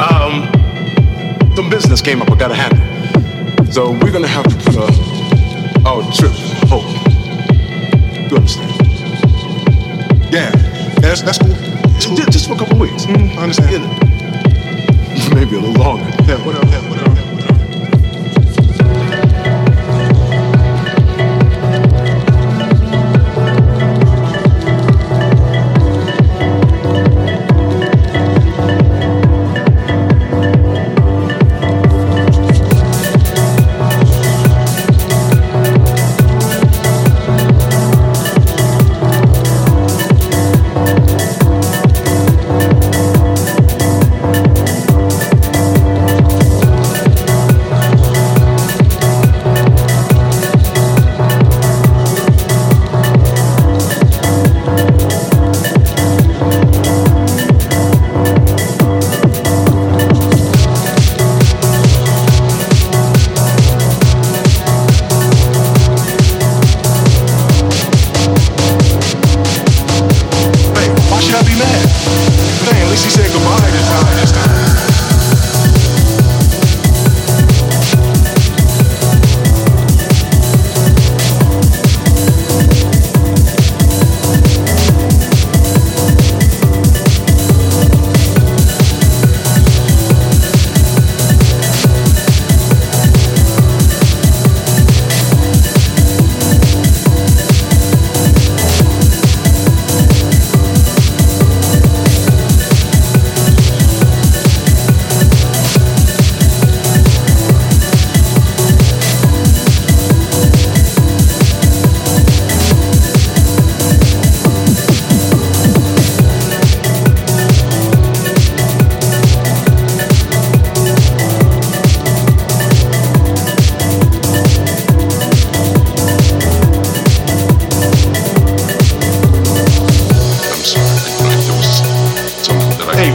um, some business came up. I gotta handle. So we're gonna have to put a our trip hold. You understand? Yeah, that's that's cool. Cool. Just, just for a couple weeks. Mm, I understand. Yeah. Maybe a little longer. Yeah, whatever. Yeah, whatever.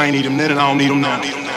I ain't need them then and I don't need them now.